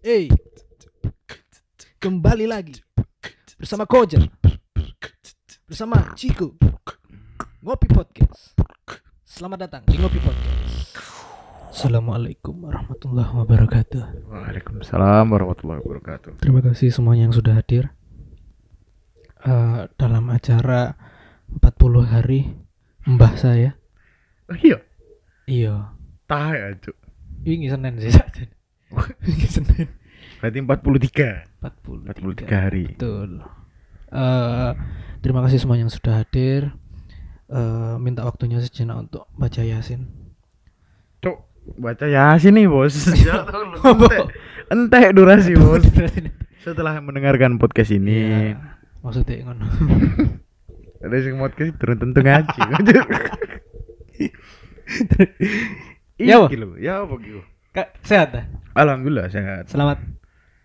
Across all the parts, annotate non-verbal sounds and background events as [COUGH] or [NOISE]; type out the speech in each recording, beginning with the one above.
Hey, kembali lagi bersama Kojar, bersama Chico, Ngopi Podcast. Selamat datang di Ngopi Podcast. Assalamualaikum warahmatullahi wabarakatuh. Waalaikumsalam warahmatullahi wabarakatuh. Terima kasih semuanya yang sudah hadir Eh, dalam acara 40 hari mbah saya. Oh, iya, Iya, tahu ya, Cuk. ini Senin sih. Senin. Berarti 43. 43, 43 hari. Betul. Eh, terima kasih semua yang sudah hadir. Eh, minta waktunya sejenak untuk baca Yasin. Cuk, baca Yasin nih, Bos. [LAUGHS] Ya, entek. Entek durasi, Bos. Setelah mendengarkan podcast ini, Iya. Maksudnya ngono. [LAUGHS] ada sing podcast turun tentu ngaji. [LAUGHS] Ya, ya apa gitu. Kak, sehat dah? Alhamdulillah sehat. Selamat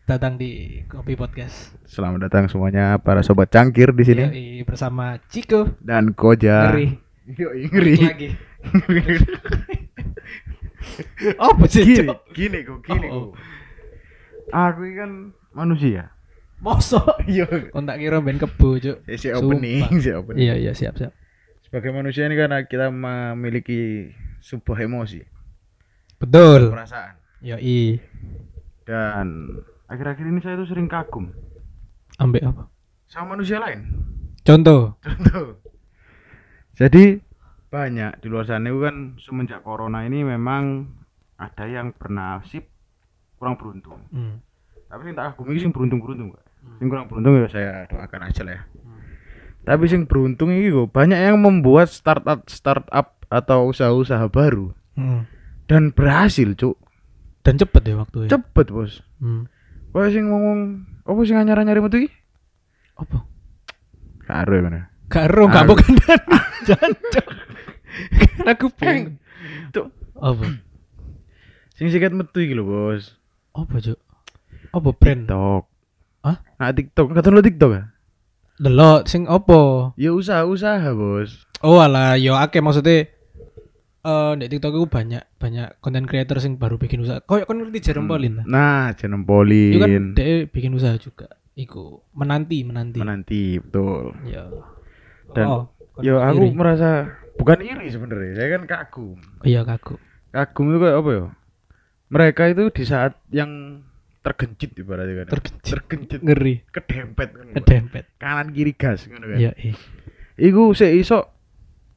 datang di Kopi Podcast. Selamat datang semuanya para sobat cangkir di sini Yoi, bersama Ciko. dan Koja. Ngeri. Yo, ngeri. Lagi. [LAUGHS] Apa sih? Gini, gini kok, gini Oh, oh. Aku kan manusia. Mosok. [LAUGHS] Iya. Kok tak kira ben kebo, Cuk. Eh, si opening, si opening. Iya, iya, siap, siap. Sebagai manusia ini kan kita memiliki sebuah emosi, Betul. perasaan. Yoi. Dan akhir-akhir ini saya tuh sering kagum Ambek apa? sama manusia lain. Contoh. Contoh. Jadi banyak di luar sana itu kan semenjak corona ini memang ada yang bernasib kurang beruntung. Hmm. Tapi yang tak kagumi sing beruntung-beruntung, Pak. Sing kurang beruntung ya saya doakan aja lah ya. Tapi sing beruntung ini kok banyak yang membuat startup startup atau usaha-usaha baru Hmm. Dan berhasil, Cuk. Dan cepet ya waktu Cepet, Bos. Hmm. Wah sing ngomong apa sing nyari-nyari metu iki? Apa? Karo ya mana? Karo gak Aku- bukan dan jancok. Aku pengen. Cuk, Apa? sing sikat metu iki lho, Bos. Apa, Cuk? Apa brand? TikTok. Hah? Nah, TikTok. Kata lo TikTok ya? Delok sing apa? Ya usaha-usaha, Bos. Oh alah, yo akeh maksudnya eh di TikTok itu banyak banyak konten creator sing baru bikin usaha. Kayak kon ngerti Jerome Pauline lah. Nah, Jenem Itu kan dia bikin usaha juga. Iku menanti menanti. Menanti, betul. Ya. Dan oh, kon Ya aku iri. merasa bukan iri sebenarnya. Saya kan kagum. Oh, iya kaku. Kagum itu kayak apa ya? Mereka itu di saat yang tergencit ibaratnya kan. Tergencit. tergencit Ngeri. kedempet kan. Kedempet. Kanan kiri gas kan. Iya, iya. Iku seiso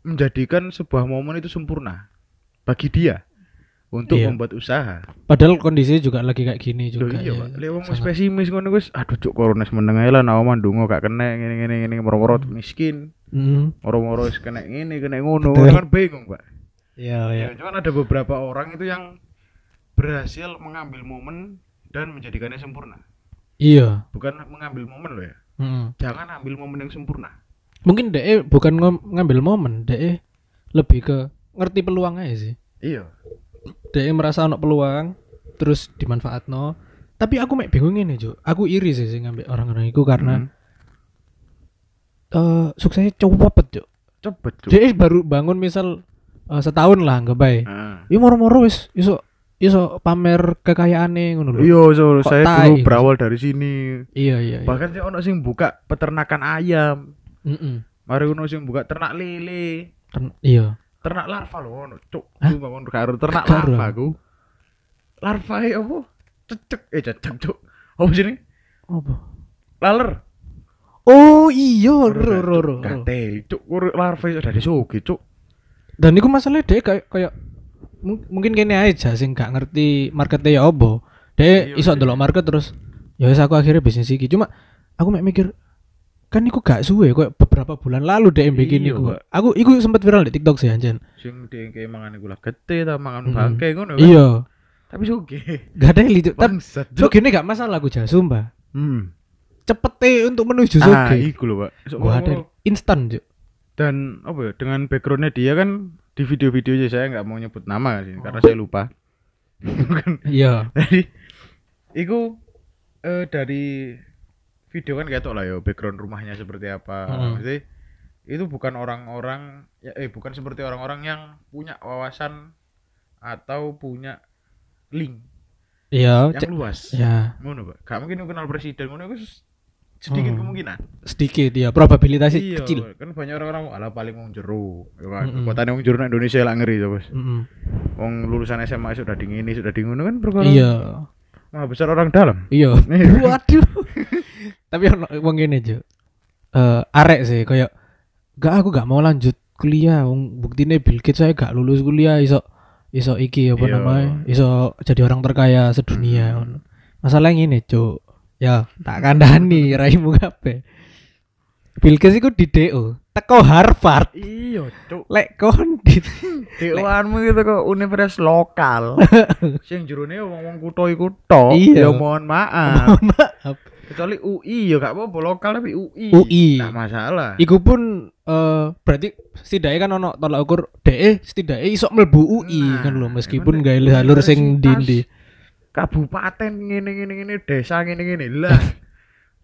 menjadikan sebuah momen itu sempurna bagi dia untuk Iya. membuat usaha. Padahal kondisinya juga lagi kayak gini Loh juga. iya, ya. Pak. Lek wong Sangat- pesimis ngono wis aduh cuk corona meneng ae lah nawa mandungo gak kena ngene ngene ngene moro-moro miskin, Hmm. moro-moro wis kena ngene kena ngono. Kan bingung, Pak. Iya, iya. Ya, cuman ada beberapa orang itu yang berhasil mengambil momen dan menjadikannya sempurna. Iya. Bukan mengambil momen loh ya. Mm. Jangan ambil momen yang sempurna. Mungkin DE bukan ngambil momen, DE lebih ke ngerti peluang aja sih. Iya. DE merasa ono peluang terus dimanfaatno. Tapi aku mek bingung ini, Jo. Aku iri sih sih ngambil orang-orang itu karena Hmm. eh suksesnya cepet, Jo. cepet cuk. DE baru bangun misal eh, setahun lah anggap bae. Nah. Ya moro-moro wis iso iso pamer kekayaane ngono lho. Iya, so, Kok saya tai dulu gitu? berawal dari sini. Iya, iya. iya. Bahkan sih ono sing buka peternakan ayam. Mm-mm. Mari ono sing buka ternak lele. Ten- Iya. Ternak larva lho ono, cuk. Ku bangun karo ternak larva ku. Larva e apa? Cecek, eh cecek cuk. Apa sih ini? Apa? Laler. Oh iya, ro ro ro. Kateli, cuk. Larva itu dari soge, cuk. Dan itu masalahnya dia kayak kayak mung- mungkin kene aja sing gak ngerti marketnya ya apa. Dia Iya, iso iya. ndelok market terus ya wis aku akhirnya bisnis iki. Cuma aku mek mikir kan iku gak suwe kok beberapa bulan lalu dia bikin Iya, iku. Aku iku sempat viral di TikTok sih anjen. Sing kayak mangan gula gede ta mangan Mm. bangke ngono kan. Iya, Tapi soge. gak ada licu. Tapi Bangsat, so cuk. gini gak masalah aku jasu mbak. Hmm. Cepet untuk menuju Ah, soge. iku lho, Pak. Sok Gua ada instan Cuk. dan apa ya dengan backgroundnya dia kan di video-videonya saya nggak mau nyebut nama sih karena saya lupa Bukan. [LAUGHS] Iya. jadi itu eh, dari video kan kayak lah ya background rumahnya seperti apa Hmm. Maksudnya, itu bukan orang-orang ya eh bukan seperti orang-orang yang punya wawasan atau punya link Iya, yang cek- luas. ya Ngono, Pak. Gak mungkin kenal presiden ngono sedikit Hmm. kemungkinan. sedikit ya probabilitasnya Iya, kecil. kan banyak orang-orang ala paling wong jero. Ya kan, Mm-mm. kekuatane wong jero nang Indonesia lah ngeri to, Bos. Mm-mm. Wong lulusan SMA sudah dingin ini, sudah dingin kan perkara. Iya. Maha besar orang dalam. Iya. [LAUGHS] Iya. Waduh. Tapi wong ngene, Jo. Eh arek sih kayak gak aku gak mau lanjut kuliah wong buktine Bill Gates saya gak lulus kuliah iso iso iki apa Iya. namanya iso jadi orang terkaya sedunia ngono. Masalah ngene, Cuk. Ya, tak kandhani [LAUGHS] raimu kabeh. Bill Gates iku di DO, teko Harvard. Iya, cuk. Lek kon di [LAUGHS] Dewanmu gitu kok universitas lokal. [LAUGHS] Sing jerone wong-wong kutho iku tok. Iya. Ya mohon maaf. Mohon maaf. Kecuali UI ya gak apa-apa lokal tapi UI. UI. Nggak masalah. Iku pun eh berarti setidaknya kan ono tolak ukur DE setidaknya iso mlebu UI Nah, kan lho meskipun gak nek jalur sing universitas ndi Kabupaten ngene ngene ngene desa ngene ngene lah. [LAUGHS]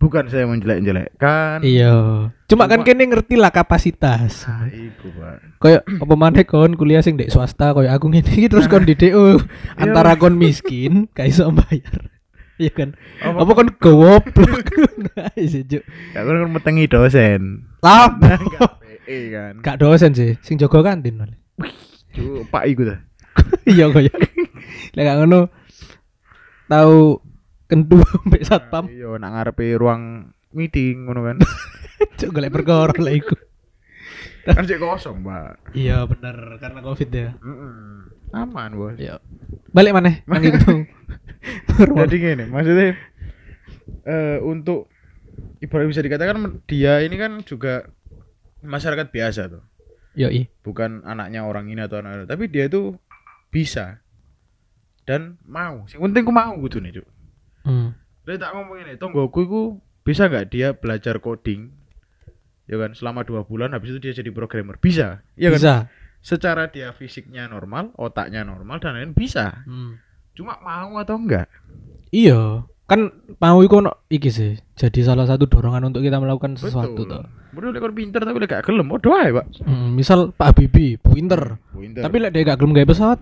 Bukan saya menjelek-jelekkan. Iya. Cuma kan Cuma- kene ngerti lah kapasitas. Nah, iku, Pak. Kayak apa maneh kon kuliah sing ndek swasta kayak aku ngene iki terus kon di DO [LAUGHS] antara kon miskin gak iso bayar. Iya kan. Apa, Apa kon goblok. Nah, [LAUGHS] iya, Juk. Gak kan metengi dosen. Lah, Nah, Enggak PE kan. gak dosen sih, sing jaga kantin. Cuk, Pak iku dah. [LAUGHS] Iya kaya. Lah gak ngono. Tahu kentu [LAUGHS] mbek satpam. Iya, nak ngarepe ruang meeting ngono kan. Cuk golek perkara lah iku. kan sik kosong, Pak. Iya bener karena covid ya. Mm-mm. Aman, Bos. Iya. Balik mana? Nang itu. Jadi gini, maksudnya eh untuk ibarat bisa dikatakan dia ini kan juga masyarakat biasa tuh. Yo i. Bukan anaknya orang ini atau anak tapi dia itu bisa dan mau. Sing penting ku mau gitu nih, Cuk. Hmm. Lah tak ngomong ini, tonggoku iku bisa nggak dia belajar coding? Ya kan, selama dua bulan habis itu dia jadi programmer. Bisa. Ya kan? Bisa. Secara dia fisiknya normal, otaknya normal dan lain bisa. Hmm. Cuma mau atau enggak? Iya. Kan mau iku ono iki sih. Jadi salah satu dorongan untuk kita melakukan sesuatu Betul. toh. Betul lek pinter tapi lek gak gelem, oh doa ya, Pak. Hmm, misal Pak Habibie pinter, Pinter. tapi lek dia gak gelem gawe pesawat,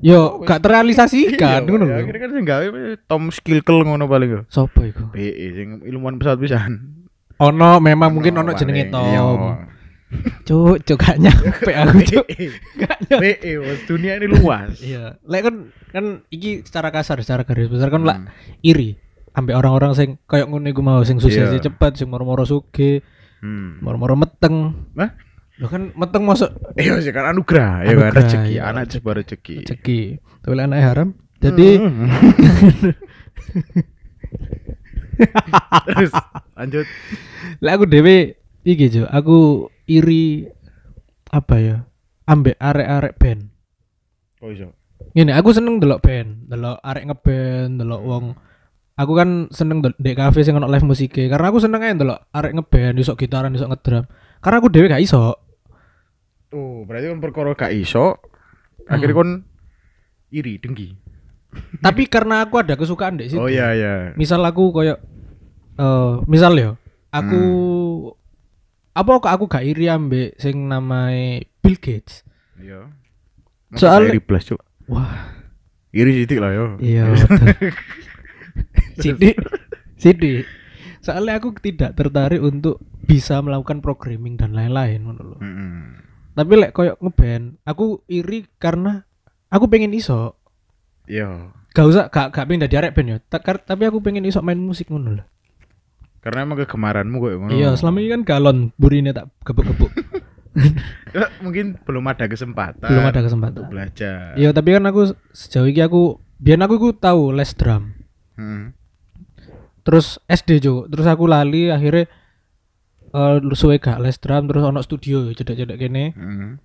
yo Oh, gak terrealisasikan Iya, ngono ya, lho. Akhirnya kan sing gawe Tom Skillkel ngono paling yo. Sopo iku? PE sing ilmuwan pesawat pisan. Ono memang mungkin ono jenenge. Tom. Cuk, cuk gak nyampe [LAUGHS] aku cuk. Gak nyampe. PE, Bos. dunia ini luas. [LAUGHS] Iya, lek kan kan iki secara kasar, secara garis besar kan lah Hmm. iri ambek orang-orang sing kayak ngono iku mau sing sukses Iya. cepet, sing moro-moro sugih, Hmm. moro-moro meteng. Hah? Lo kan meteng masuk Iya sih kan anugerah, ya kan rezeki, iya, anak sebuah rezeki. rezeki. Tapi lek anaknya haram. Jadi Hmm. [LAUGHS] Terus lanjut. lek aku dhewe iki jo, aku iri apa ya? Ambek arek-arek band. Oh iso. Ngene, aku seneng delok band, delok arek ngeband, delok wong Aku kan seneng dek kafe sing ono live musik karena aku seneng aja delok arek ngeband, iso gitaran, iso ngedrum. Karena aku dhewe gak iso. Oh, berarti kan perkara gak iso. Akhirnya Hmm. kon iri, dengki. [LAUGHS] Tapi karena aku ada kesukaan dek situ. Oh iya iya. Misal aku koyo eh misal ya, aku apa kok aku gak iri ambek sing namae Bill Gates. Iya. Soalnya- iri plus, Cuk. Wah, Iri sidik lah yo. iya. [LAUGHS] Sidik, sidik. Soalnya aku tidak tertarik untuk bisa melakukan programming dan lain-lain ngono loh. Mm-mm. Tapi lek koyo ngeband, aku iri karena aku pengen iso. Iya. Gak usah gak gak pengen dadi arek band kar- tapi aku pengen iso main musik ngono loh. Karena emang kegemaranmu kok ngono. Iya, selama ini kan galon burine tak gebuk-gebuk. [LAUGHS] Mungkin belum ada kesempatan. Belum ada untuk kesempatan. belajar. Iya, tapi kan aku sejauh ini aku biar aku iku tahu les drum. Hmm. Terus SD jo, terus aku lali akhirnya eh suwe gak les drum terus ono studio cedak-cedak kene, Hmm.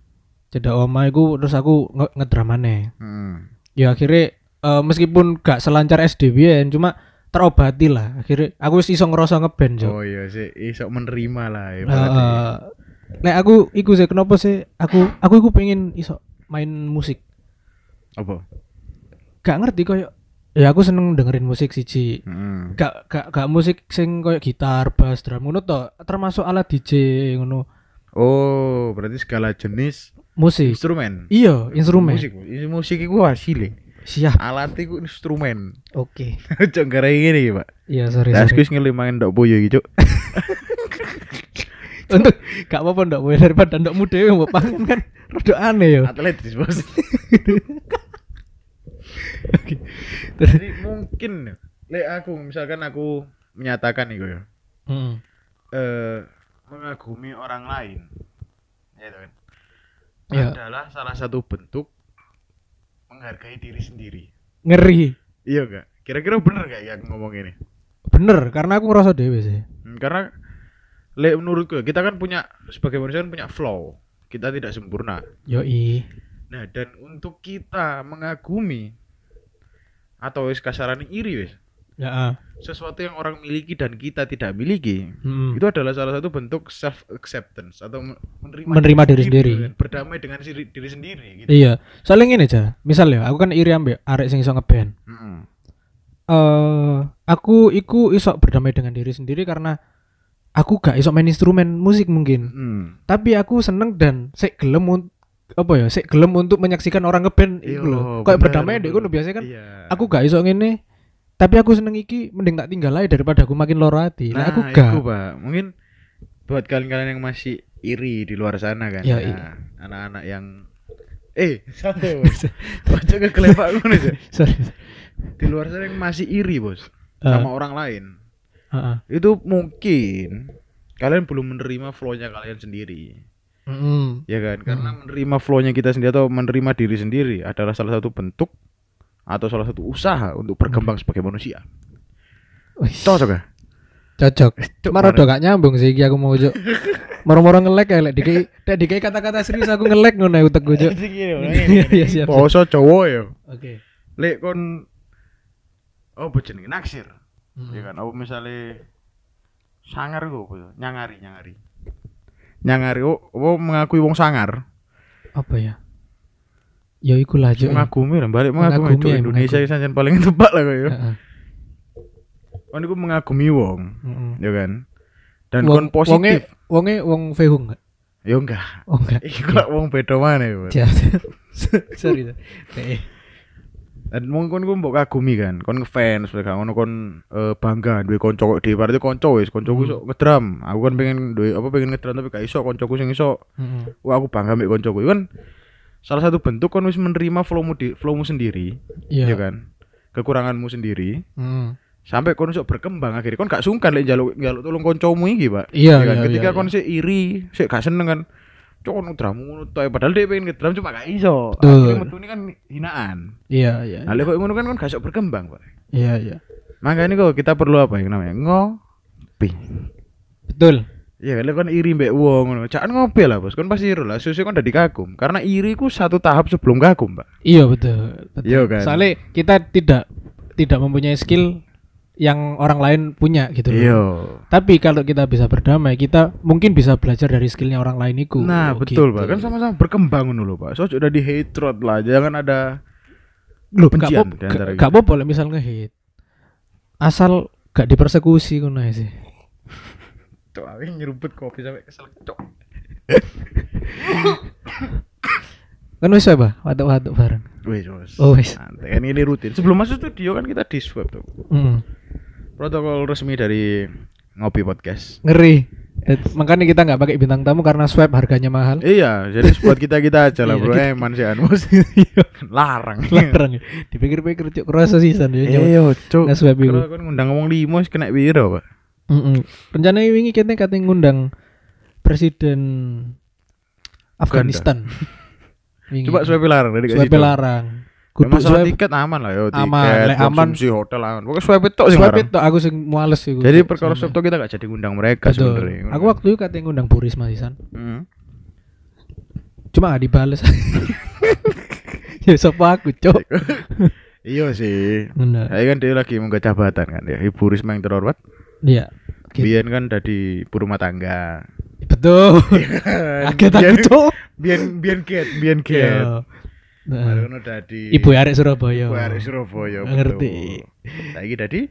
cedak oma iku terus aku nge ngedrum maneh. Hmm. Ya akhirnya eh, meskipun gak selancar SD biyen cuma terobati lah. Akhirnya aku wis iso ngerasa ngeband jo. Oh iya sih, iso menerima lah ya. Eh, Nek aku iku sih kenapa sih aku aku iku pengen iso main musik. Apa? Gak ngerti koyo ya aku seneng dengerin musik siji. Hmm. Gak gak gak musik sing koyo gitar, bass, drum ngono to, termasuk alat DJ ngono. Oh, berarti segala jenis Musik. instrumen. Iya, instrumen. Musik, musik, musik itu hasil Siap. Alat iku instrumen. Oke. Cok garai ngene iki, Pak. Iya, sorry. Lah sorry. wis ngelimangen ndok boyo iki, Cuk. [LAUGHS] Untuk gak apa-apa ndak boleh daripada ndokmu dhewe mbok pangan kan rada aneh ya. Atletis, Bos. [LAUGHS] Oke. Terus Jadi mungkin lek aku misalkan aku menyatakan iku ya. Heeh. eh mengagumi orang lain. Ya itu kan. Ya. Adalah salah satu bentuk menghargai diri sendiri. Ngeri. Iya enggak? Kira-kira bener gak ya aku ngomong ini? Bener, karena aku ngerasa dhewe sih. Hmm, Karena lek menurutku kita kan punya sebagai manusia kan punya flow. Kita tidak sempurna. Yoi. Nah, dan untuk kita mengagumi atau wis kasaran iri wis Ya. ah. sesuatu yang orang miliki dan kita tidak miliki Mm-mm. itu adalah salah satu bentuk self acceptance atau men- menerima, Menerima diri sendiri. kan, berdamai dengan diri, diri sendiri gitu. Iya. Soalnya ngene aja. Misal ya, aku kan iri ambek arek sing iso ngeband. Mm-mm. Eh, aku iku iso berdamai dengan diri sendiri karena aku gak iso main instrumen musik mungkin. Mm. Tapi aku seneng dan sik gelem apa ya, sik gelem untuk menyaksikan orang ngeband Iya, iku lho. Kayak berdamai ndek kono biasanya kan Iya. aku gak iso ngene. Tapi aku seneng iki mending tak tinggal aja daripada aku makin loro hati. Nah, aku gak. Pak. Mungkin buat kalian-kalian yang masih iri di luar sana kan. Ya, anak-anak yang eh santai bos. Baca ke kelepak aja. Sorry. Di luar sana yang masih iri, Bos. Ah. Sama orang lain. Heeh. Itu mungkin kalian belum menerima flow-nya kalian sendiri. Mm-mm. Ya kan? Karena menerima flow-nya kita sendiri atau menerima diri sendiri adalah salah satu bentuk atau salah satu usaha untuk berkembang sebagai manusia. Cocok gak? cocok. Cuk, Cuma rada gak nyambung sih iki aku mau cok. Moro-moro ngelek ya lek dikai lek dikai kata-kata serius aku ngelek ngono ya utek gue cok. [LAUGHS] Iya, siap, siap. Poso cowok ya. Oke. Lek kon oh jenenge naksir. Mm. Ya kan? Apa misalnya sangar kok apa ya? Nyangari, nyangari. Nyangari oh, oh mengakui wong sangar. Apa ya? Ya iku lah cok. Mengagumi lah, balik mengagumi. Mengagumi ya, Indonesia mengagumi. sajen paling tepat lah kok ya. Heeh. Kon iku mengagumi wong, Heeh. ya kan? Dan Wong- kon positif. Wonge wonge wong Fehung enggak? Ya enggak. Oh enggak. Iku lah wong beda mana ya. [LAUGHS] Sorry. Eh. Dan mung kon ku mbok kagumi kan, kon ngefans mereka ngono kon eh, bangga duwe kanca kok dhewe berarti kanca wis, kancaku Hmm. iso ngedram. Aku kan pengen duwe apa pengen ngedram tapi gak iso kancaku sing iso. Heeh. Wah aku bangga mbek kancaku. Kan salah satu bentuk kon wis menerima flowmu di flowmu sendiri, Iya. ya kan? Kekuranganmu sendiri Heeh. sampai kon iso berkembang akhirnya kon gak sungkan lek njaluk njaluk tolong kancamu iki, Pak. Iya, Ya kan? iya, Ketika iya, kon sik iri, sik gak seneng kan. Cok ono dramu ngono tok padahal dia pengen ngedram cuma gak iso. Akhirnya metune kan hinaan. Iya, iya. Nah, lek kok ngono kan kon gak iso berkembang, Pak. Iya, iya. Makanya kok kita perlu apa yang namanya ngopi. Betul. Ya kalau kan iri mbek wong ngono. Jangan ngopi lah, Bos. Kon pasti iri lah. Susu kan dadi kagum. Karena iri ku satu tahap sebelum kagum, Pak. Iya, betul. betul. Iya kan? Soalnya kita tidak tidak mempunyai skill yang orang lain punya gitu loh. Iya. Tapi kalau kita bisa berdamai, kita mungkin bisa belajar dari skillnya orang lain itu. Nah, betul, Pak. Kan sama-sama berkembang ngono lho, Pak. So udah di hatred lah. Jangan ada Loh, gak kebencian apa di antara gak apa-apa lah misal nge-hate. Asal gak dipersekusi ngono aja sih. Cok, aku nyeruput kopi sampai kesel, Cok. Kan wis apa? Watuk-watuk bareng. Wes, Bos. Oh, wes. Santai. Kan ini rutin. Sebelum masuk studio kan kita di swab tuh. Mm. Protokol resmi dari Ngopi Podcast. Ngeri. Eh, makanya kita nggak pakai bintang tamu karena swab harganya mahal. Iya, jadi [LAUGHS] buat kita kita aja lah, Iya, bro. kita- Eman sih Anus. [LAUGHS] Larang. Larang. Dipikir-pikir cuk kerasa sisan ya. Iya, cuk. nge-swab iku. Kalau kan ngundang ngomong limo wis kena piro, Pak? Mm-mm. Rencananya wingi kita katanya ngundang presiden Afghanistan. Wingi. Coba swab larang dari Swab larang. Kudu masalah swab tiket aman lah yo, tiket, Aman, lek aman. konsumsi hotel aman. Pokoknya tok sing swab larang. itu aku sing muales iku. Jadi perkara tok kita gak jadi ngundang mereka sebenarnya. Aku waktu itu katanya ngundang Bu Risma sisan. Hmm. Cuma gak dibales. [LAUGHS] ya sapa aku, Cuk. Iya sih. Bener. Saya kan dia lagi munggah jabatan kan ya. Ibu Risma yang terhormat. Iya. Gitu. Biyen kan dari rumah tangga. Betul. [LAUGHS] Kaget aku, Cuk. Biyen biyen ket, biyen ket. Iya. Nah. Dadi Ibu arek Surabaya. Ibu arek Surabaya. Ngerti. betul. Saiki dadi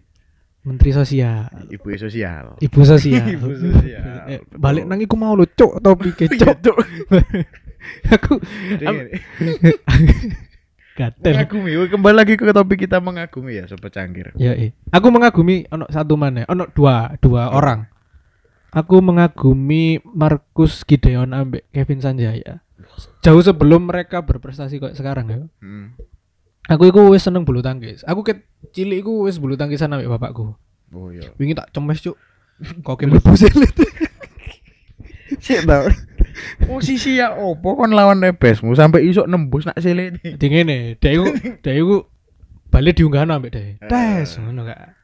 Menteri Sosial. ibu sosial. Ibu sosial. [LAUGHS] Ibu sosial, Eh, balik nang iku mau lu cuk topik Iya, cuk. [LAUGHS] aku Gatel. Mengagumi. Kembali lagi ke topik kita mengagumi ya sobat cangkir. Ya, iya. Aku mengagumi ono satu mana? Ono dua, dua orang. Aku mengagumi Markus Gideon ambek Kevin Sanjaya. Jauh sebelum mereka berprestasi kayak sekarang ya. Hmm. Aku iku wis seneng bulu tangkis. Aku ket cilik iku wis bulu tangkisan ambek bapakku. Oh iya. Wingi tak cemes, Cuk. [LAUGHS] Kok ke mlebu selit. Sik tau. Posisi ya opo kon lawan nebesmu sampai isuk nembus nak silit. Dadi ngene, dhek iku dhek iku balik diunggahno ambek dhek. Tes ngono gak.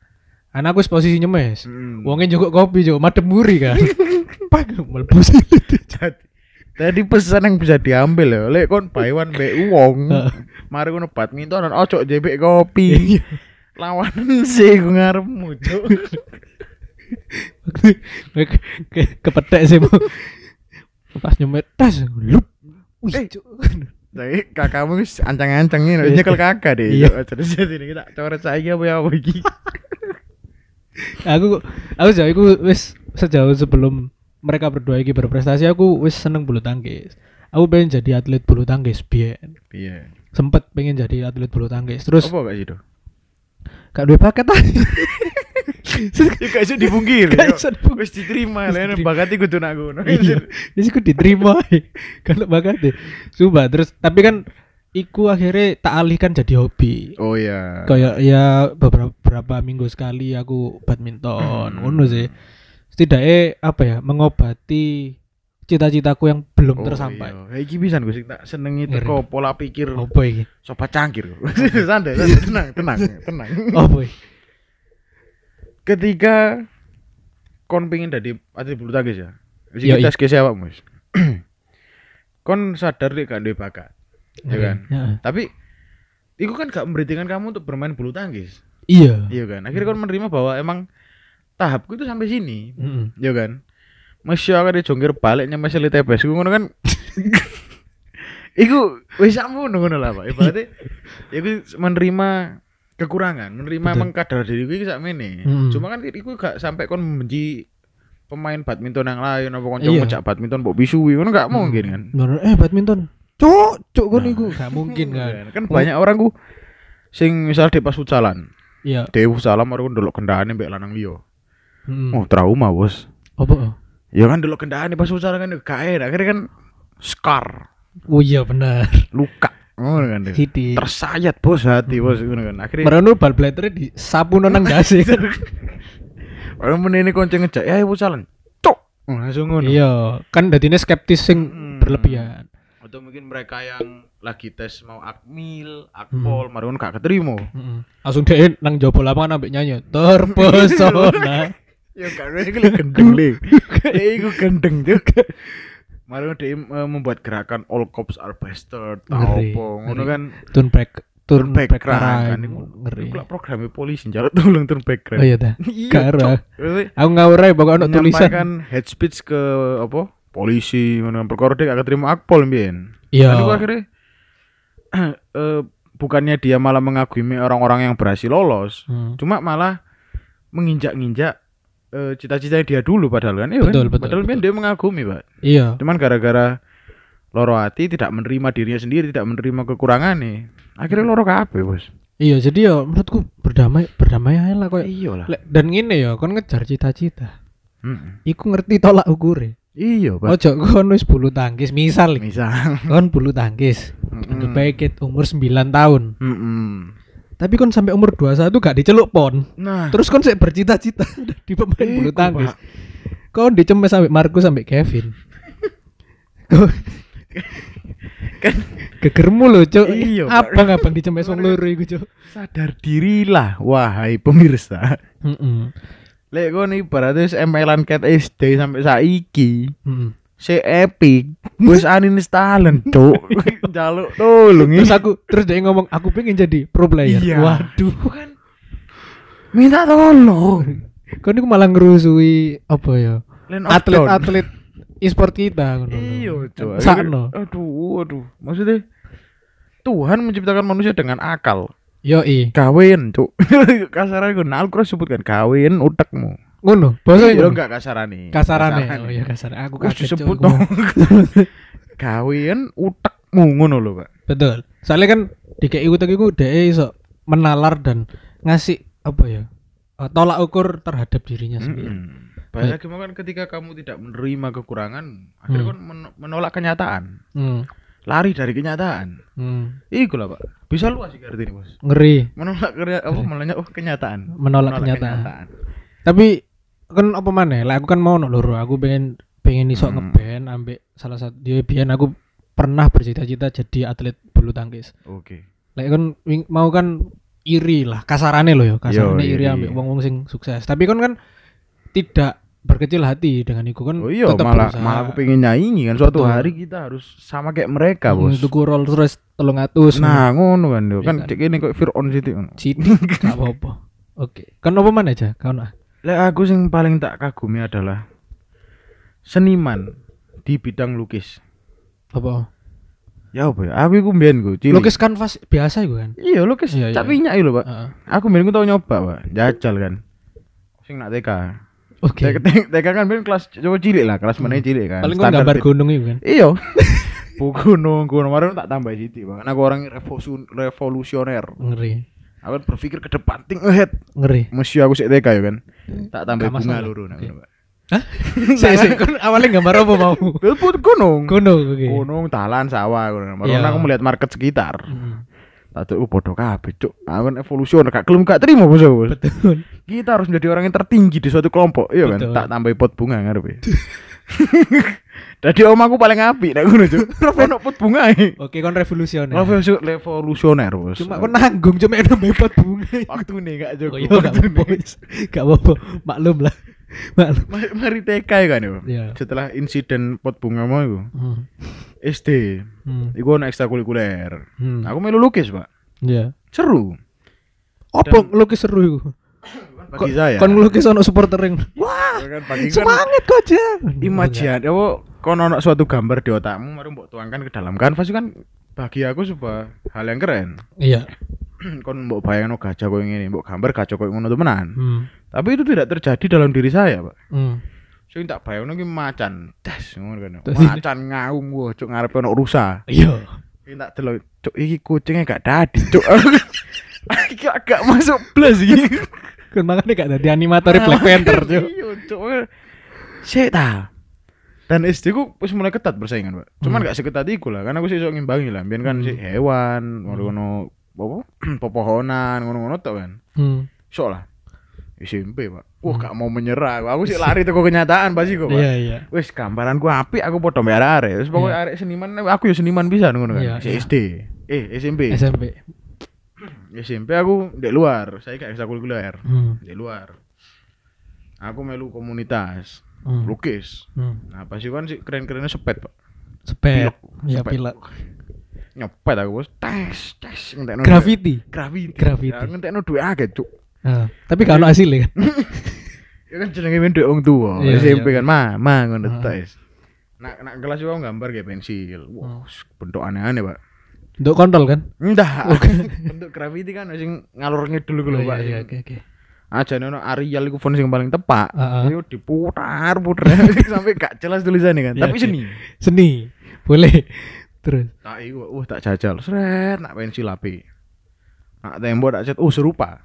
Anakku posisi nyemes. Hmm. Wonge njukuk kopi, Cuk, madem muri kan. [LAUGHS] Pak selit. Jadi Tadi pesan yang bisa diambil ya, lek kon bayuan mbek wong. [LAUGHS] Mari ngono badminton dan ojo jebek kopi. Lawanan [LAUGHS] sih gue ngarepmu, Cuk. ke, ke, kepethek sih pas nyemet tas lup wih Eh. Jadi kakakmu wis ancang-ancang ini nyekel kakak deh. Iya. Terus jadi kita coret saya apa ya apa iki. aku aku jauh aku wis sejauh sebelum mereka berdua iki berprestasi aku wis seneng bulu tangkis aku pengen jadi atlet bulu tangkis biyen Iya. sempet pengen jadi atlet bulu tangkis terus Apa gak sih do? gak duwe paket ah [LAUGHS] Ya gak iso dipungkir. Gak iso. Wis diterima Wis lah diterima. bakati kudu nak ngono. iya jadi aku diterima [LAUGHS] kalau bakat coba terus tapi kan iku akhirnya tak alihkan jadi hobi Oh iya. kayak ya beberapa, beberapa minggu sekali aku badminton Hmm. ngono sih setidaknya apa ya mengobati cita-citaku yang belum Oh, tersampai Iya. Ya iki pisan gue sing tak senengi teko pola pikir apa iki sobat cangkir. [LAUGHS] santai, santai, tenang, tenang, tenang. apa iki Ketika kon pengen dadi atlet bulu tangkis ya. Iki tes ke siapa, Mas? kon sadar deh gak duwe bakat. Ya kan? Ya. Tapi itu kan gak memberhentikan kamu untuk bermain bulu tangkis. iya Iya kan? Akhirnya kon menerima bahwa emang tahapku itu sampai sini. Mm-mm. Iya kan? Masya Allah dijongkir baliknya masih li tebes ngono kan. [LAUGHS] Iku wis sakmu ngono lah, Pak. Ibaratnya [LAUGHS] iku menerima kekurangan, menerima Betul. emang kadar diriku iki sakmene. Hmm. Cuma kan iku gak sampai kon membenci pemain badminton yang lain apa kon Iya. ngejak badminton mbok bisui ngono gak mungkin kan. Bener, eh badminton cuk cuk kan Nah. iku gak mungkin kan Kan banyak orang ku sing misal di pas futsalan, iya di futsalan baru ndelok kendaraane mbek lanang liya. Mm. Oh, trauma, Bos. apa Ya kan ndelok kendaraane pas futsalan kan gak akhirnya kan scar, oh iya bener luka. Ngono kan. Hiti Tersayat bos hati bos ngono kan. Akhirnya Merono bal blatere di sapu nonang dasi orang menini konco ngejak, ya futsalan. Cuk. Oh, langsung ngono. iya kan dadine skeptis sing Hmm. berlebihan Atau mungkin mereka yang lagi tes mau akmil, akpol, mari ngono gak keterima. Langsung deh nang jopo lapangan ambek nyanyi terpesona Ya gak ada iku gendeng le. Ya iku gendeng juga. Mari dia eh, membuat gerakan all cops are bastard, tau apa ngono kan. turn back turn Turn back back crime kan ngeri Iku lah programnya polisi njaluk tolong turn back crime. oh iya dah [LAUGHS] Iya, Kara. Aku ngawur ae pokoknya ono tulisan menyampaikan head speech ke apa polisi ngono perkara dia gak keterima akpol mbiyen. iya Kan iku akhirnya [CLEARS THROAT] eh, bukannya dia malah mengagumi orang-orang yang berhasil lolos, Hmm. cuma malah menginjak-injak eh, cita-citanya dia dulu padahal kan. Iya kan? Betul, betul, padahal betul. dia mengagumi pak. Iya. Cuman gara-gara loro hati tidak menerima dirinya sendiri tidak menerima kekurangan nih akhirnya loro kabeh bos. Iya jadi ya menurutku berdamai berdamai aja lah koyo. Iya lah. Dan ngene ya kon ngejar cita-cita. Mm-mm. iku ngerti tolak ukure. Iya pak. Ojo kon wis bulu tangkis misal. Misal. Kon bulu tangkis. Mm-mm. Kebaik umur 9 tahun. Mm-mm. Tapi kon sampai umur 21 gak diceluk pon. Nah. Terus kon sik bercita-cita [LAUGHS] di pemain bulu tangkis. Kon dicemes sampai Markus sampai Kevin. [LAUGHS] Kan gegermu lho cuk. Iya, Pak. abang abang dicemes wong loro iku cuk. Sadar dirilah wahai pemirsa. Heeh lek kon ibaratnya emelan cat SD sampai saiki heeh si epic wis [LAUGHS] uninstall cuk. [LAUGHS] Jaluk tolong terus aku terus dia ngomong aku pengen jadi pro player. Iya. waduh. Kan? Minta tolong. [LAUGHS] Kon iku malah ngerusui apa ya Dawn. atlet-atlet e-sport kita iya cuk. Sakno. aduh aduh. Maksudnya Tuhan menciptakan manusia dengan akal. Yo i kawin cuk. Kasaran gue Al-Quran sebutkan kawin utekmu ngono bahasa iya enggak kasarane kasarane oh iya kasar aku kaget disebut Cuk. no. kawin utekmu ngono lho pak Betul. Soalnya kan di KI utek iku dhek iso menalar dan ngasih apa ya? eh, tolak ukur terhadap dirinya sendiri. Mm-mm. Banyak lagi kan ketika kamu tidak menerima kekurangan, akhirnya Hmm. kan men- menolak kenyataan, Hmm. lari dari kenyataan. Hmm. Iku lah pak, bisa luas sih ini bos. Ngeri Menolak kerja apa menolak oh kenyataan. menolak, kenyataan. Tapi kan apa mana? Lah aku kan mau no loro. Aku pengen pengen iso Hmm. ngeband ambek salah satu dia biyen aku pernah bercita-cita jadi atlet bulu tangkis. Oke. Lek kan wing- mau kan iri lah kasarane loh ya, kasarane Yo, iri iri. ambek wong-wong sing sukses. Tapi kan kan tidak berkecil hati dengan itu kan Oh iya, tetep malah berusaha. malah aku pengen nyaingi kan suatu Betul. hari kita harus sama kayak mereka Hmm, bos. tuku Rolls Royce 300 Nah ngono kan yo Iya kan kan. cek ini kok City ngono. Sithik gak apa-apa. Oke, kan apa mana aja? Kau nah. Lek aku sing paling tak kagumi adalah seniman di bidang lukis. Apa? Ya apa ya? Aku iku mbiyen ku. Lukis kanvas biasa itu kan. Iya, lukis Iya, iya. cap minyak iki lho, Pak. Aku mbiyen ku tau nyoba, Pak. Jajal kan. Sing nak TK. Oke. TK, TK TK kan mbiyen kelas coba cilik lah, kelas meneh cilik kan. Paling Standar gambar gunung itu kan. Iya. [LAUGHS] Bu gunung, gunung kemarin tak tambah sithik, Pak. Karena aku orang revolusi- revolusioner. Ngeri. Aku berpikir ke depan, think ahead. Ngeri. Mesti aku sik TK ya kan. Tak tambah Gak bunga masalah. loro nak Oke. ngono, Pak. Hah? Saya sih kan awalnya gambar apa mau? Telepon gunung. Gunung oke. Gunung, talan, sawah. Baru Iya. aku melihat market sekitar. Hmm, Tak tuh bodoh kabeh, Cuk. Aku evolusioner, gak gelem gak terima bos. Betul. Kita harus menjadi orang yang tertinggi di suatu kelompok, iya kan? Tak tambahi pot bunga ngarepe. [LAUGHS] Dadi omaku paling apik nek ngono, Cuk. [LAUGHS] Ono pot bunga. Oke, kon revolusioner. Revolusi- Revolusioner, Bos. Cuma kon nanggung cuma enak bebot bunga. [LAUGHS] waktu nih gak Oh cukup. iya gak apa-apa. Gak apa-apa. Maklum lah. [LAUGHS] Maklum. Mari, TK ya kan yo. Iya. Setelah insiden pot bunga mau iku, Hmm. SD. Hmm. Iku ono ekstrakurikuler. Hmm. Aku melu lukis, Pak. Iya. Seru. Apa ngelukis seru iku? Bagi saya. Kon ngelukis ono supporter yang wah, kan bagi kan semangat kok, Jang. imajin apa kon ono suatu gambar di otakmu mari mbok tuangkan ke dalam kanvas kan bagi aku sebuah hal yang keren. Iya. [CLEARS THROAT] kon mbok bayangno gajah koyo ngene, mbok gambar gajah koyo ngono temenan. Hmm. Tapi itu tidak terjadi dalam diri saya, Pak. Hmm. Sing tak bayangno ki macan. Das ngono kan. Macan ngaung wah cuk ngarepe ono rusa. Iya. Iki tak delok cuk iki kucingnya gak dadi cuk. [LAUGHS] Iki agak masuk blas iki. [LAUGHS] Kan makanya gak dadi animator Black Panther, [LAUGHS] Cuk. Iya, cuk. Sik ta. Dan SD ku wis mulai ketat persaingan, Pak. Cuman Hmm. gak seketat iku lah, karena aku sih ngimbangi lah. Biyen kan Hmm. sih hewan, ngono-ngono apa? [CLEARS THROAT] Pepohonan, ngono-ngono tok kan. Hmm. Iso lah. SMP, Pak. Wah, gak mau menyerah. Aku sih lari teko kenyataan pasti kok, Pak. Iya, iya. Wis gambaranku apik, aku padha mbek arek-arek. Wis pokoke Iya. arek seniman, aku ya seniman bisa ngono kan. Iya, Si iya. SD. Eh, SMP. SMP. [CLEARS THROAT] SMP aku ndek luar, saya gak ekstrakurikuler. Hmm. Di luar. Aku melu komunitas Hmm. lukis. Hmm. Nah, pas itu kan sih keren-kerennya sepet, Pak. Sepet. Iya, Sepet. Nyepet aku, Bos. Tes, tes ngentekno. Graffiti. Graffiti. Graffiti. Ya, ngentekno duit akeh, Cuk. Ah, tapi gak ono hasil kan. [LAUGHS] Ya kan jenenge men duit wong tuwa. Iya, SMP kan, ma, ma ngono tes. Nak nak kelas aku gambar kayak pensil. Wah, Hmm. bentuk aneh-aneh, Pak. Untuk kontol kan? Enggak. [LAUGHS] bentuk graffiti kan sing ngalur ngidul iku lho, Oh, Pak. iya, iya, oke, oke. Aja nono Arial iku font sing paling tepak. Ah, ah. Itu diputar putar [LAUGHS] sampai gak jelas tulisannya kan. Iya, Tapi oke. seni. Seni. Boleh. Terus. Tak iku, wah tak jajal. Sret nak pensil api. Nak tembok tak cet, oh serupa.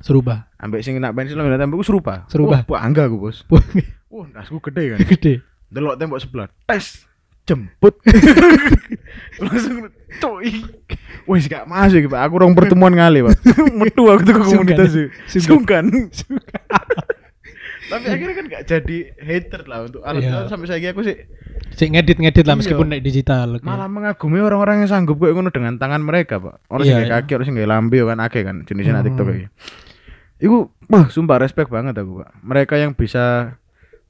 Serupa. Ambek sing nak pensil nak tembok serupa. Serupa. Wah, bangga aku, Bos. Wah, Wah, dasku gede kan. Gede. Delok tembok sebelah. Tes. Jemput. [LAUGHS] Langsung cuy. Wis gak masuk Pak. Aku rong pertemuan kali, Pak. [LAUGHS] Metu aku tuh ke komunitas. Sungkan. Sungkan. Tapi akhirnya kan gak jadi hater lah untuk alat Iya. sampai saya aku sih Cek ngedit-ngedit lah Iya. meskipun naik digital. malah mengagumi orang-orang yang sanggup kayak ngono dengan tangan mereka, Pak. Orang Iya, sing iya. kaki, orang sing lambe kan akeh kan jenisnya Hmm. TikTok iki. Iku wah sumpah respect banget aku, Pak. Mereka yang bisa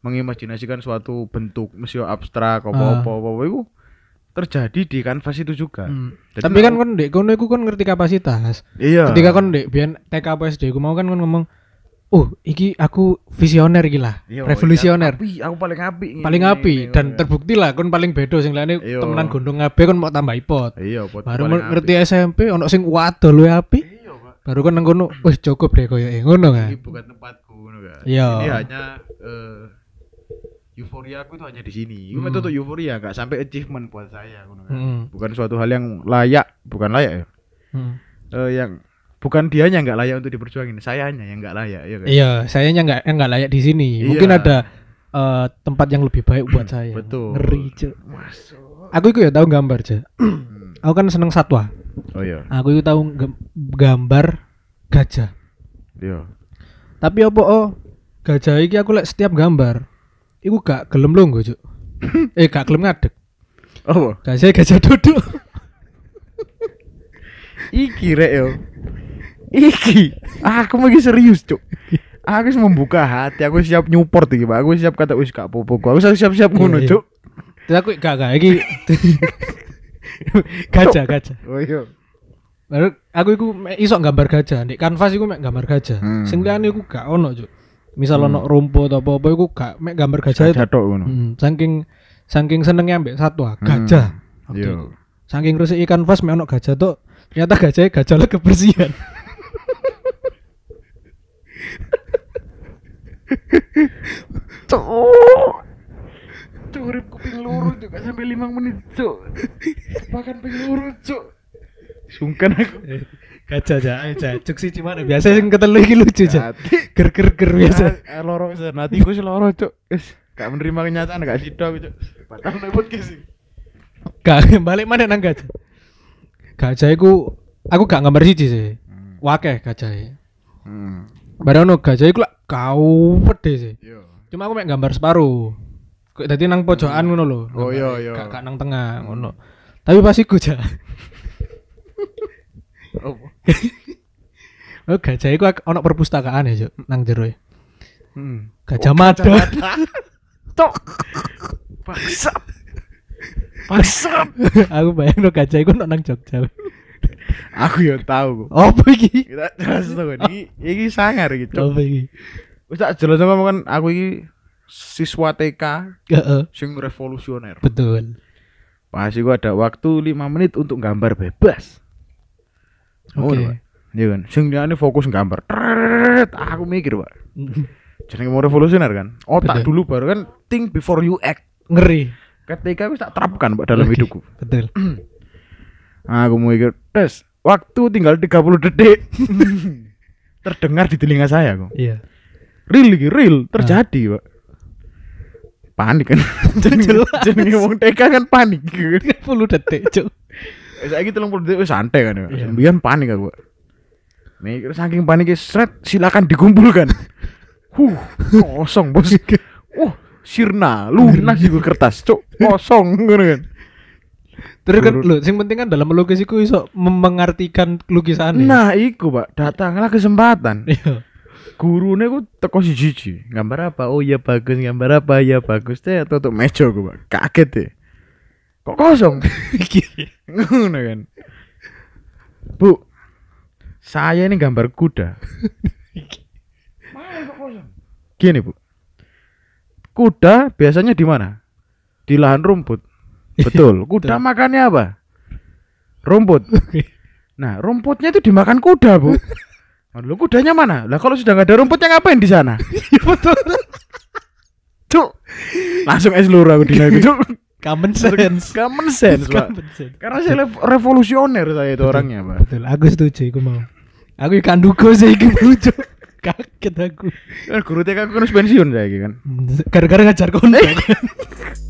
mengimajinasikan suatu bentuk mesti abstrak apa Ah. apa apa iku terjadi di kanvas itu juga. Hmm. Jadi Tapi kan kon dek kono iku kon ngerti kapasitas. Iya. Ketika kon dek biyen TK apa SD ku mau kan kon ngomong, "Oh, iki aku visioner iki lah. Iya, Revolusioner." iya, api, aku paling api. paling Ini, api ini, dan ini. terbukti lah kon paling bedo sing Iya. temenan gondong ngabe kon mau tambah ipot. Iya, pot Baru ngerti api. SMP ono sing wadol luwe api. Iya, Pak. Baru kan nang kono, wis cukup deh koyo ngono kan. Ini bukan tempatku ngono kan. Iya. Ini hanya eh, euforia aku itu hanya di sini. Itu Hmm. metode euforia, nggak sampai achievement buat saya. Hmm. Bukan suatu hal yang layak, bukan layak ya. Hmm. Eh, yang bukan dianya nggak layak untuk diperjuangin, sayanya yang nggak layak ya kan. Iya, sayanya nggak nggak layak di sini. Mungkin Iya. ada eh, tempat yang lebih baik buat [CLEARS THROAT] saya. Betul. Ngeri. Masuk. Aku itu ya tahu gambar, Cuk. [CLEARS THROAT] Hmm. Aku kan seneng satwa. Oh iya. Aku itu tahu gam- gambar gajah. Iya. Tapi apa oh gajah iki aku lek setiap gambar iku gak gelem longgo, Cuk. [CLEARS THROAT] eh gak gelem ngadeg. Oh, Gajah gajah duduk. iki rek yo. Iki. Aku mau serius, Cuk. Aku wis membuka hati, aku siap nyupport iki, Pak. Aku siap kata wis gak apa-apa. Aku siap-siap ngono, Iya, iya. Cuk. Terus aku gak gak iki [LAUGHS] gajah gajah. Oh iya. Baru aku iku mek iso gambar gajah, di kanvas iku mek gambar gajah. Hmm. Sing liyane iku gak ono, Cuk. Misal Hmm. ono rumput apa apa iku gak mek gambar gajah itu. Jatuh ngono. Hmm, saking saking senengnya ambek satwa, gajah. Waktu Iya. itu. Saking resiki kanvas mek ono gajah tuh ternyata gajahnya gajah lah kebersihan. Cuk. Cuk, urip kuping luru juga sampai 5 menit, Cuk. Makan ping luru, Cuk. Sungkan aku. Gajah aja, aja. Cuk sih cuman biasa sing ketelu iki lucu aja. Ger ger ger biasa. Ah, loro sen hatiku sih loro, Cuk. Wis gak menerima kenyataan gak sida aku, Cuk. Batal nek podcast iki. Gak [LAUGHS] balik mana nang gajah. Gajah iku aku gak gambar siji sih. Wakeh gajah. Hmm. Barang ono gajah iku lak kau pede sih. Yo. Cuma aku mek gambar separuh. Kok dadi nang pojokan ngono lho. Oh, iya, iya. Gak, gak nang tengah ngono. Tapi pas iku. Oh. Oh, gajah iku ono perpustakaan ya, Cuk, nang jero. e. Hmm. Gajah Mada. Cuk. Bangsat. Bangsat. [LAUGHS] aku bayangno gajah iku nang Jogja. [LAUGHS] Aku yo tahu. Apa iki? Kita jelas tuh iki iki sangar iki, Cuk. Apa iki? Wis tak jelas ngomong kan aku iki siswa TK Heeh, sing revolusioner. betul. Pas iku ada waktu 5 menit untuk gambar bebas. Oke. Ngono, Pak. Iya kan. Sing fokus gambar. Tret, aku mikir, Pak. [LAUGHS] Jenenge mau revolusioner kan. Otak Betul. dulu baru kan think before you act. Ngeri. Ketika wis tak terapkan Pak dalam Oke, hidupku. Betul. [CLEARS THROAT] Aku mikir, tes, waktu tinggal 30 detik. [LAUGHS] Terdengar di telinga saya kok. Iya. Real iki, real terjadi, Pak. Panik kan. [LAUGHS] Jenenge wong TK kan panik. 10 detik, Cuk. Saiki 30 detik wis santai kan. Iya. Yeah. Sembilan panik aku. Mikir saking paniknya seret silakan dikumpulkan. [LAUGHS] Huh, kosong bos. Oh, sirna, lunas juga kertas, cuk. Kosong ngono kan. Terus kan lho, sing penting kan dalam melukis iku iso mengartikan lukisan. Nah, iku, Pak. Datanglah kesempatan. [LAUGHS] Iya. Gurune ku teko siji Gambar apa? Oh iya bagus, gambar apa? Ya bagus teh tutup meja ku, Pak. Kaget deh. Kok kosong? [LAUGHS] Ngono kan. Bu, saya ini gambar kuda. [LAUGHS] Gini, Bu. Kuda biasanya di mana? Di lahan rumput. Betul. Kuda makannya apa? Rumput. [LAUGHS] Nah, rumputnya itu dimakan kuda, Bu. Lalu kudanya mana? Lah kalau sudah nggak ada rumputnya ngapain di sana? Iya betul. Cuk. Langsung es lur aku dina Cuk. Common sense. [LAUGHS] Common sense, Pak. Common sense. Karena saya revolusioner saya itu orangnya, Pak. Betul, aku setuju iku mau. Aku ikan dugo sih iku lucu. Kaget aku. Kan guru TK aku kan harus pensiun saya iki kan. Gara-gara ngajar konten. [LAUGHS]